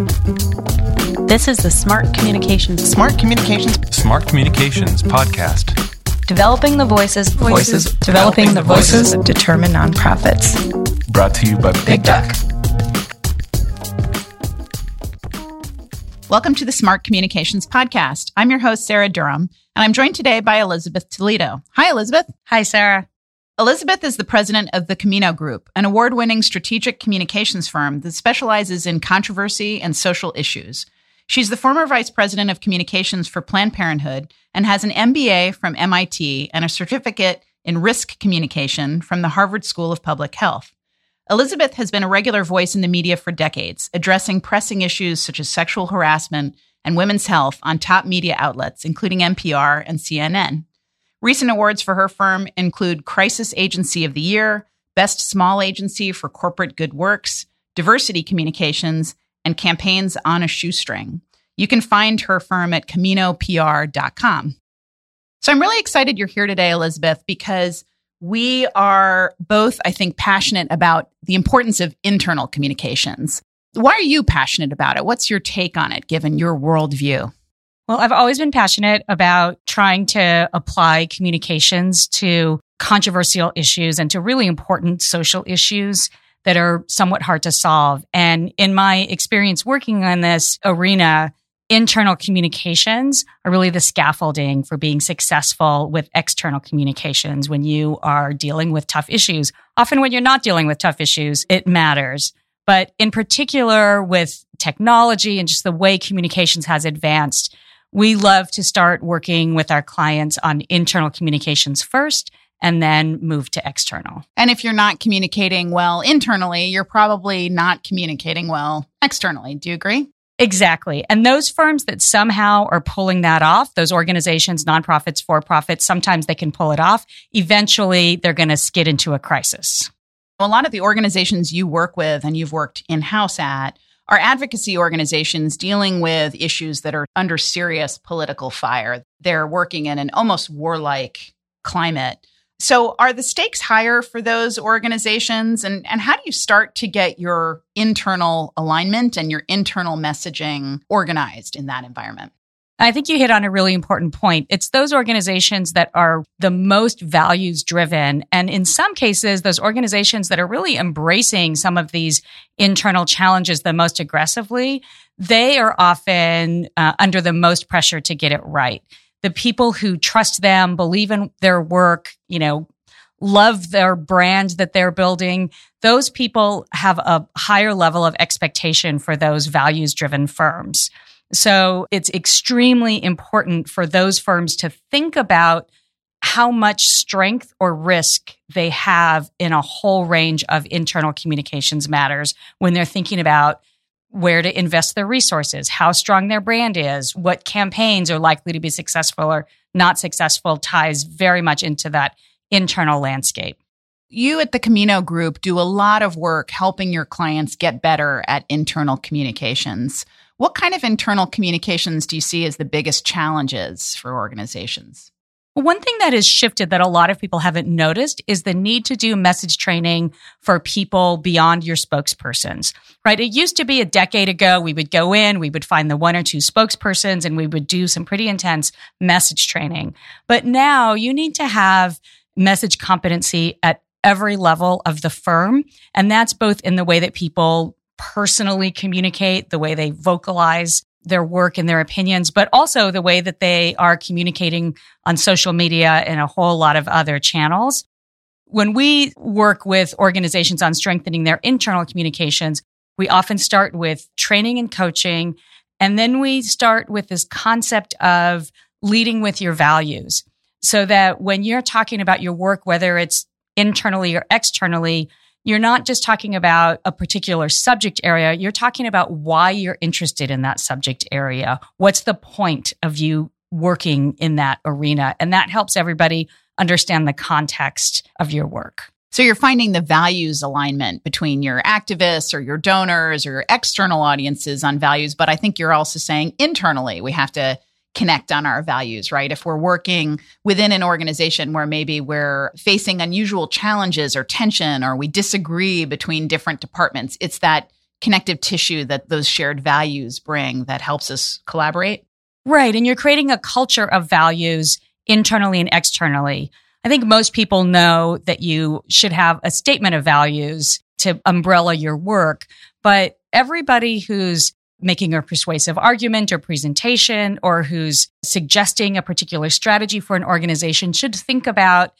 This is the Smart Communications Smart Communications Smart Communications Podcast. Developing the Voices, Voices. Developing the Voices. Determine nonprofits. Brought to you by Big Duck. Welcome to the Smart Communications Podcast. I'm your host, Sarah Durham, and I'm joined today by Elizabeth Toledo. Hi, Elizabeth. Hi, Sarah. Elizabeth is the president of the Camino Group, an award winning strategic communications firm that specializes in controversy and social issues. She's the former vice president of communications for Planned Parenthood and has an MBA from MIT and a certificate in risk communication from the Harvard School of Public Health. Elizabeth has been a regular voice in the media for decades, addressing pressing issues such as sexual harassment and women's health on top media outlets, including NPR and CNN. Recent awards for her firm include Crisis Agency of the Year, Best Small Agency for Corporate Good Works, Diversity Communications, and Campaigns on a Shoestring. You can find her firm at CaminoPR.com. So I'm really excited you're here today, Elizabeth, because we are both, I think, passionate about the importance of internal communications. Why are you passionate about it? What's your take on it, given your worldview? Well, I've always been passionate about trying to apply communications to controversial issues and to really important social issues that are somewhat hard to solve. And in my experience working on this arena, internal communications are really the scaffolding for being successful with external communications when you are dealing with tough issues. Often when you're not dealing with tough issues, it matters. But in particular with technology and just the way communications has advanced, we love to start working with our clients on internal communications first and then move to external. And if you're not communicating well internally, you're probably not communicating well externally. Do you agree? Exactly. And those firms that somehow are pulling that off, those organizations, nonprofits, for profits, sometimes they can pull it off. Eventually, they're going to skid into a crisis. A lot of the organizations you work with and you've worked in house at are advocacy organizations dealing with issues that are under serious political fire. They're working in an almost warlike climate. So, are the stakes higher for those organizations? And, and how do you start to get your internal alignment and your internal messaging organized in that environment? I think you hit on a really important point. It's those organizations that are the most values driven. And in some cases, those organizations that are really embracing some of these internal challenges the most aggressively, they are often uh, under the most pressure to get it right. The people who trust them, believe in their work, you know, love their brand that they're building, those people have a higher level of expectation for those values driven firms. So it's extremely important for those firms to think about how much strength or risk they have in a whole range of internal communications matters when they're thinking about where to invest their resources, how strong their brand is, what campaigns are likely to be successful or not successful ties very much into that internal landscape. You at the Camino Group do a lot of work helping your clients get better at internal communications. What kind of internal communications do you see as the biggest challenges for organizations? One thing that has shifted that a lot of people haven't noticed is the need to do message training for people beyond your spokespersons, right? It used to be a decade ago, we would go in, we would find the one or two spokespersons and we would do some pretty intense message training. But now you need to have message competency at every level of the firm. And that's both in the way that people personally communicate, the way they vocalize their work and their opinions, but also the way that they are communicating on social media and a whole lot of other channels. When we work with organizations on strengthening their internal communications, we often start with training and coaching. And then we start with this concept of leading with your values so that when you're talking about your work, whether it's internally or externally, you're not just talking about a particular subject area. You're talking about why you're interested in that subject area. What's the point of you working in that arena? And that helps everybody understand the context of your work. So you're finding the values alignment between your activists or your donors or your external audiences on values. But I think you're also saying internally, we have to connect on our values, right? If we're working within an organization where maybe we're facing unusual challenges or tension or we disagree between different departments, it's that connective tissue that those shared values bring that helps us collaborate. Right. And you're creating a culture of values internally and externally. I think most people know that you should have a statement of values to umbrella your work, but everybody who's making a persuasive argument or presentation or who's suggesting a particular strategy for an organization should think about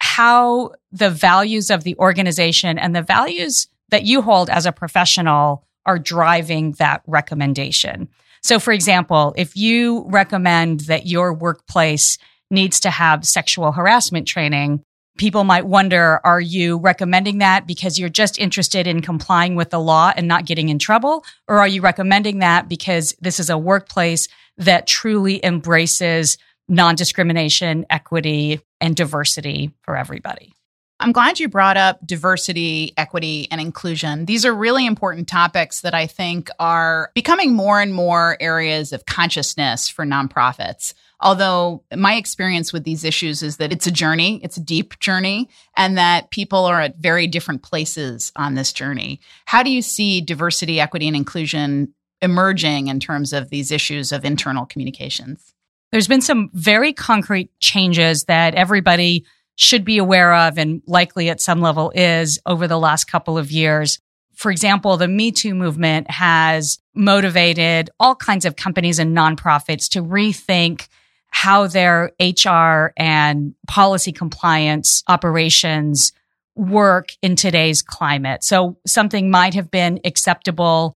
how the values of the organization and the values that you hold as a professional are driving that recommendation. So, for example, if you recommend that your workplace needs to have sexual harassment training, people might wonder, are you recommending that because you're just interested in complying with the law and not getting in trouble? Or are you recommending that because this is a workplace that truly embraces non discrimination, equity, and diversity for everybody? I'm glad you brought up diversity, equity, and inclusion. These are really important topics that I think are becoming more and more areas of consciousness for nonprofits. Although my experience with these issues is that it's a journey, it's a deep journey, and that people are at very different places on this journey. How do you see diversity, equity, and inclusion emerging in terms of these issues of internal communications? There's been some very concrete changes that everybody should be aware of and likely at some level is over the last couple of years. For example, the Me Too movement has motivated all kinds of companies and nonprofits to rethink how their HR and policy compliance operations work in today's climate. So something might have been acceptable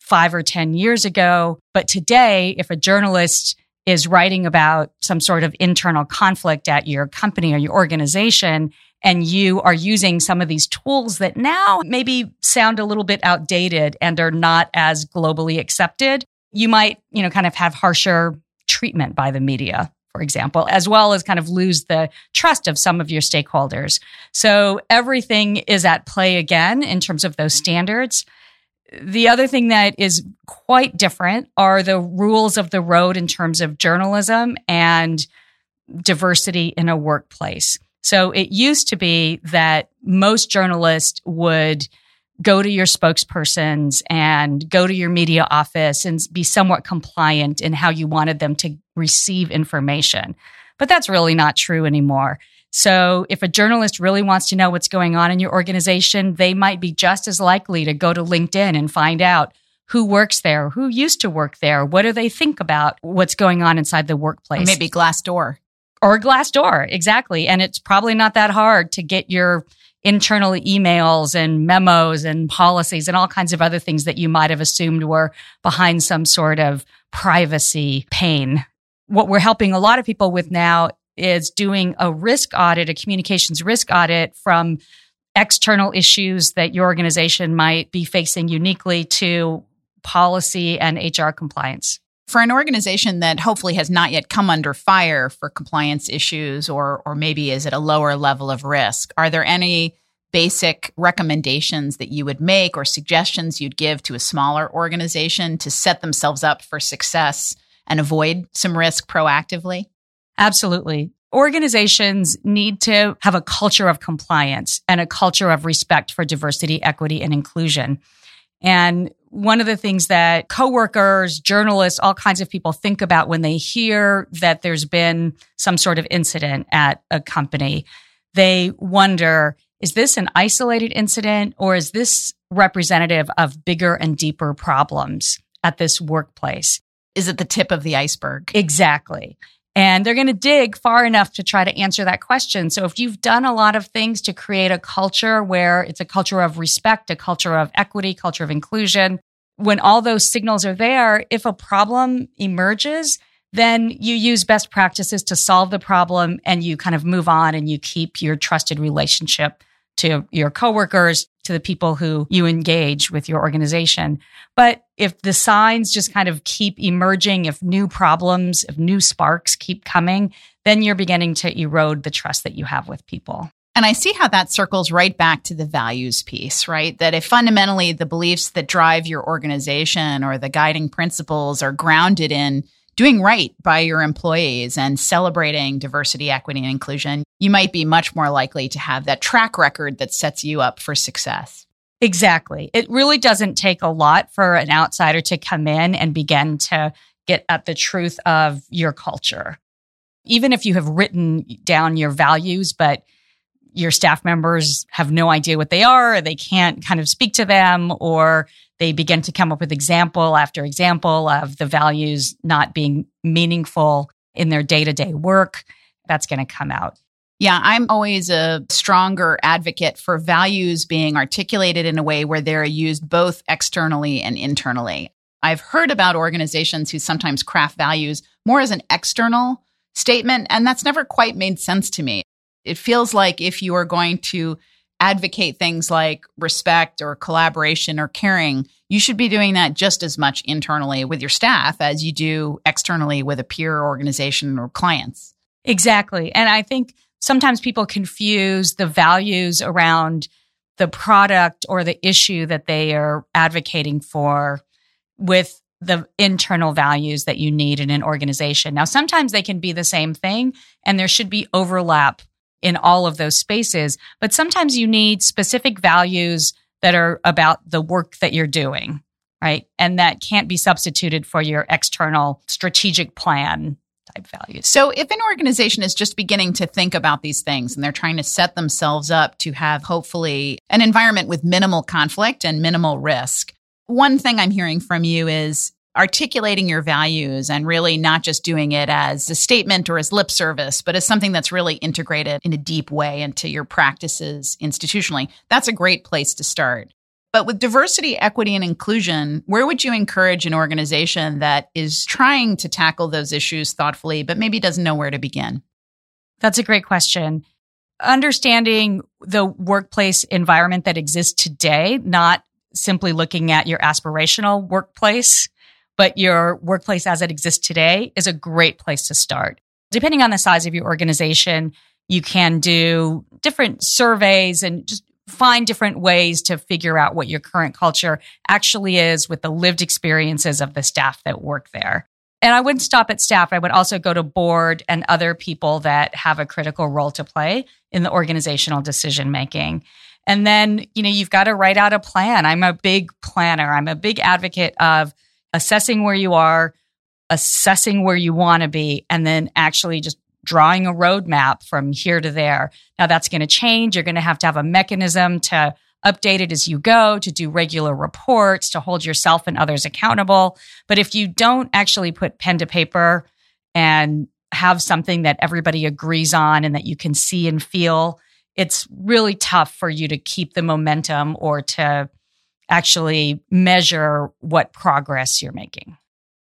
five or 10 years ago, but today, if a journalist is writing about some sort of internal conflict at your company or your organization, and you are using some of these tools that now maybe sound a little bit outdated and are not as globally accepted, you might, you know, kind of have harsher treatment by the media, for example, as well as kind of lose the trust of some of your stakeholders. So everything is at play again in terms of those standards. The other thing that is quite different are the rules of the road in terms of journalism and diversity in a workplace. So it used to be that most journalists would go to your spokespersons and go to your media office and be somewhat compliant in how you wanted them to receive information. But that's really not true anymore. So if a journalist really wants to know what's going on in your organization, they might be just as likely to go to LinkedIn and find out who works there, who used to work there, what do they think about what's going on inside the workplace. Or maybe Glassdoor. Or Glassdoor, exactly. And it's probably not that hard to get your internal emails and memos and policies and all kinds of other things that you might have assumed were behind some sort of privacy pane. What we're helping a lot of people with now is doing a risk audit, a communications risk audit from external issues that your organization might be facing uniquely to policy and HR compliance. For an organization that hopefully has not yet come under fire for compliance issues or or maybe is at a lower level of risk, are there any basic recommendations that you would make or suggestions you'd give to a smaller organization to set themselves up for success and avoid some risk proactively? Absolutely. Organizations need to have a culture of compliance and a culture of respect for diversity, equity, and inclusion. And one of the things that coworkers, journalists, all kinds of people think about when they hear that there's been some sort of incident at a company, they wonder, is this an isolated incident or is this representative of bigger and deeper problems at this workplace? Is it the tip of the iceberg? Exactly. And they're going to dig far enough to try to answer that question. So if you've done a lot of things to create a culture where it's a culture of respect, a culture of equity, culture of inclusion, when all those signals are there, if a problem emerges, then you use best practices to solve the problem and you kind of move on and you keep your trusted relationship to your coworkers, to the people who you engage with your organization. But if the signs just kind of keep emerging, if new problems, if new sparks keep coming, then you're beginning to erode the trust that you have with people. And I see how that circles right back to the values piece, right? That if fundamentally the beliefs that drive your organization or the guiding principles are grounded in doing right by your employees and celebrating diversity, equity, and inclusion, you might be much more likely to have that track record that sets you up for success. Exactly. It really doesn't take a lot for an outsider to come in and begin to get at the truth of your culture. Even if you have written down your values, but your staff members have no idea what they are, or they can't kind of speak to them, or they begin to come up with example after example of the values not being meaningful in their day to day work, that's going to come out. Yeah, I'm always a stronger advocate for values being articulated in a way where they're used both externally and internally. I've heard about organizations who sometimes craft values more as an external statement, and that's never quite made sense to me. It feels like if you are going to advocate things like respect or collaboration or caring, you should be doing that just as much internally with your staff as you do externally with a peer organization or clients. Exactly. And I think sometimes people confuse the values around the product or the issue that they are advocating for with the internal values that you need in an organization. Now, sometimes they can be the same thing and there should be overlap in all of those spaces, but sometimes you need specific values that are about the work that you're doing, right? And that can't be substituted for your external strategic plan type values. So, if an organization is just beginning to think about these things and they're trying to set themselves up to have hopefully an environment with minimal conflict and minimal risk, one thing I'm hearing from you is articulating your values and really not just doing it as a statement or as lip service, but as something that's really integrated in a deep way into your practices institutionally. That's a great place to start. But with diversity, equity, and inclusion, where would you encourage an organization that is trying to tackle those issues thoughtfully, but maybe doesn't know where to begin? That's a great question. Understanding the workplace environment that exists today, not simply looking at your aspirational workplace, but your workplace as it exists today is a great place to start. Depending on the size of your organization, you can do different surveys and just find different ways to figure out what your current culture actually is with the lived experiences of the staff that work there. And I wouldn't stop at staff. I would also go to board and other people that have a critical role to play in the organizational decision making. And then, you know, you've got to write out a plan. I'm a big planner. I'm a big advocate of assessing where you are, assessing where you want to be, and then actually just drawing a roadmap from here to there. Now that's going to change. You're going to have to have a mechanism to update it as you go, to do regular reports, to hold yourself and others accountable. But if you don't actually put pen to paper and have something that everybody agrees on and that you can see and feel, it's really tough for you to keep the momentum or to actually measure what progress you're making.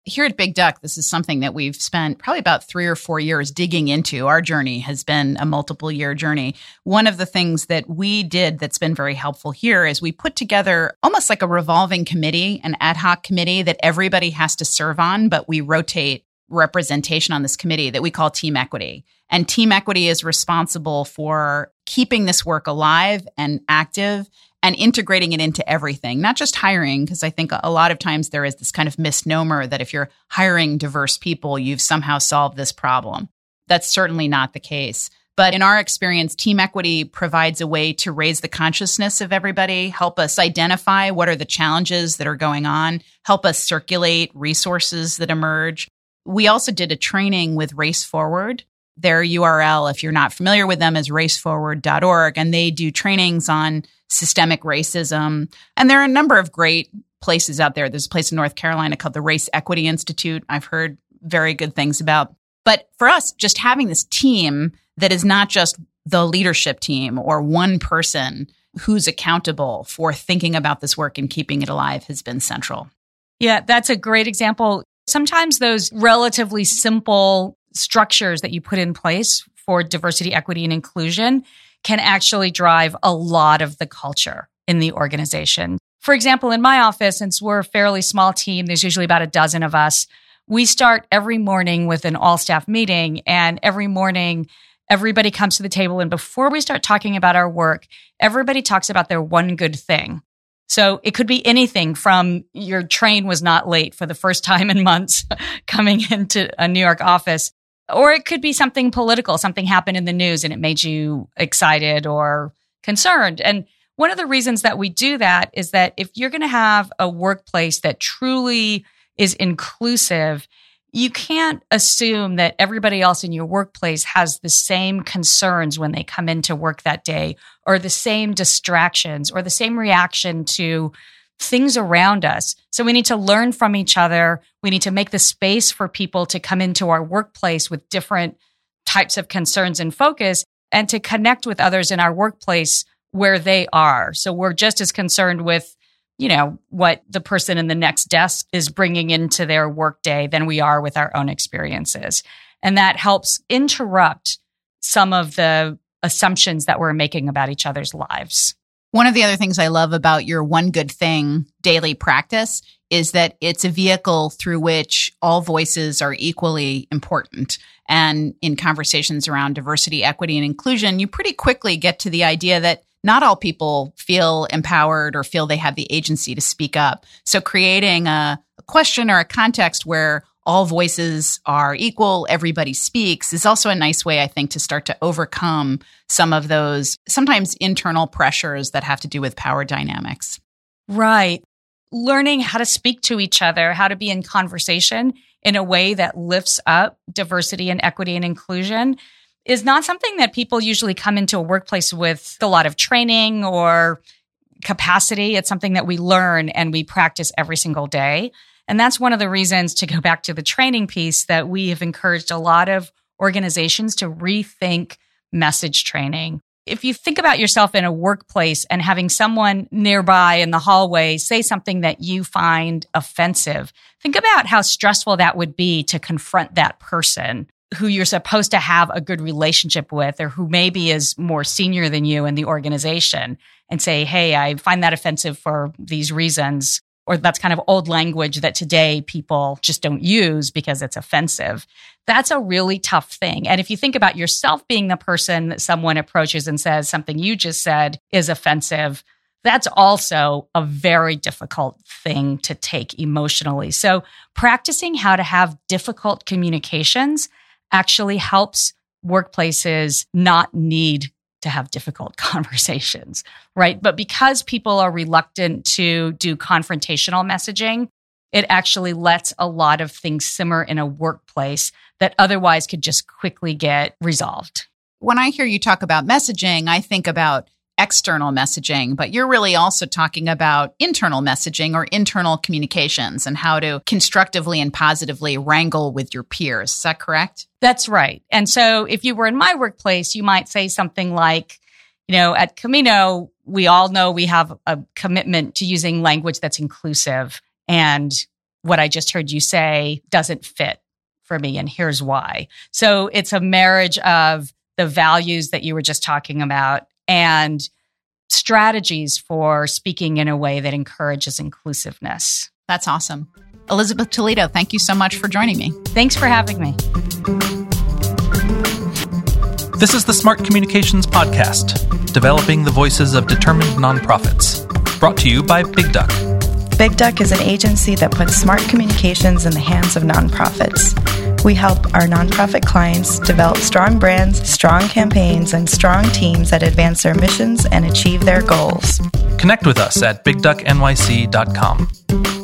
Here at Big Duck, this is something that we've spent probably about three or four years digging into. Our journey has been a multiple year journey. One of the things that we did that's been very helpful here is we put together almost like a revolving committee, an ad hoc committee that everybody has to serve on, but we rotate representation on this committee that we call Team Equity. And Team Equity is responsible for keeping this work alive and active and integrating it into everything, not just hiring, because I think a lot of times there is this kind of misnomer that if you're hiring diverse people, you've somehow solved this problem. That's certainly not the case. But in our experience, team equity provides a way to raise the consciousness of everybody, help us identify what are the challenges that are going on, help us circulate resources that emerge. We also did a training with Race Forward. Their URL, if you're not familiar with them, is raceforward.org, and they do trainings on systemic racism. And there are a number of great places out there. There's a place in North Carolina called the Race Equity Institute. I've heard very good things about. But for us, just having this team that is not just the leadership team or one person who's accountable for thinking about this work and keeping it alive has been central. Yeah, that's a great example. Sometimes those relatively simple structures that you put in place for diversity, equity, and inclusion can actually drive a lot of the culture in the organization. For example, in my office, since we're a fairly small team, there's usually about a dozen of us. We start every morning with an all staff meeting and every morning everybody comes to the table. And before we start talking about our work, everybody talks about their one good thing. So it could be anything from your train was not late for the first time in months coming into a New York office or it could be something political, something happened in the news and it made you excited or concerned. And one of the reasons that we do that is that if you're going to have a workplace that truly is inclusive, you can't assume that everybody else in your workplace has the same concerns when they come into work that day or the same distractions or the same reaction to things around us. So we need to learn from each other. We need to make the space for people to come into our workplace with different types of concerns and focus and to connect with others in our workplace where they are. So we're just as concerned with, you know, what the person in the next desk is bringing into their workday than we are with our own experiences. And that helps interrupt some of the assumptions that we're making about each other's lives. One of the other things I love about your one good thing daily practice is that it's a vehicle through which all voices are equally important. And in conversations around diversity, equity, and inclusion, you pretty quickly get to the idea that not all people feel empowered or feel they have the agency to speak up. So creating a, question or a context where all voices are equal, everybody speaks is also a nice way, I think, to start to overcome some of those sometimes internal pressures that have to do with power dynamics. Right. Learning how to speak to each other, how to be in conversation in a way that lifts up diversity and equity and inclusion is not something that people usually come into a workplace with a lot of training or capacity. It's something that we learn and we practice every single day. And that's one of the reasons to go back to the training piece that we have encouraged a lot of organizations to rethink message training. If you think about yourself in a workplace and having someone nearby in the hallway say something that you find offensive, think about how stressful that would be to confront that person who you're supposed to have a good relationship with or who maybe is more senior than you in the organization and say, Hey, I find that offensive for these reasons. Or that's kind of old language that today people just don't use because it's offensive. That's a really tough thing. And if you think about yourself being the person that someone approaches and says something you just said is offensive, that's also a very difficult thing to take emotionally. So practicing how to have difficult communications actually helps workplaces not need to have difficult conversations, right? But because people are reluctant to do confrontational messaging, it actually lets a lot of things simmer in a workplace that otherwise could just quickly get resolved. When I hear you talk about messaging, I think about external messaging, but you're really also talking about internal messaging or internal communications and how to constructively and positively wrangle with your peers. Is that correct? That's right. And so if you were in my workplace, you might say something like, you know, at Camino, we all know we have a commitment to using language that's inclusive. And what I just heard you say doesn't fit for me. And here's why. So it's a marriage of the values that you were just talking about and strategies for speaking in a way that encourages inclusiveness. That's awesome. Elizabeth Toledo, thank you so much for joining me. Thanks for having me. This is the Smart Communications Podcast, developing the voices of determined nonprofits. Brought to you by Big Duck. Big Duck is an agency that puts smart communications in the hands of nonprofits. We help our nonprofit clients develop strong brands, strong campaigns, and strong teams that advance their missions and achieve their goals. Connect with us at bigducknyc.com.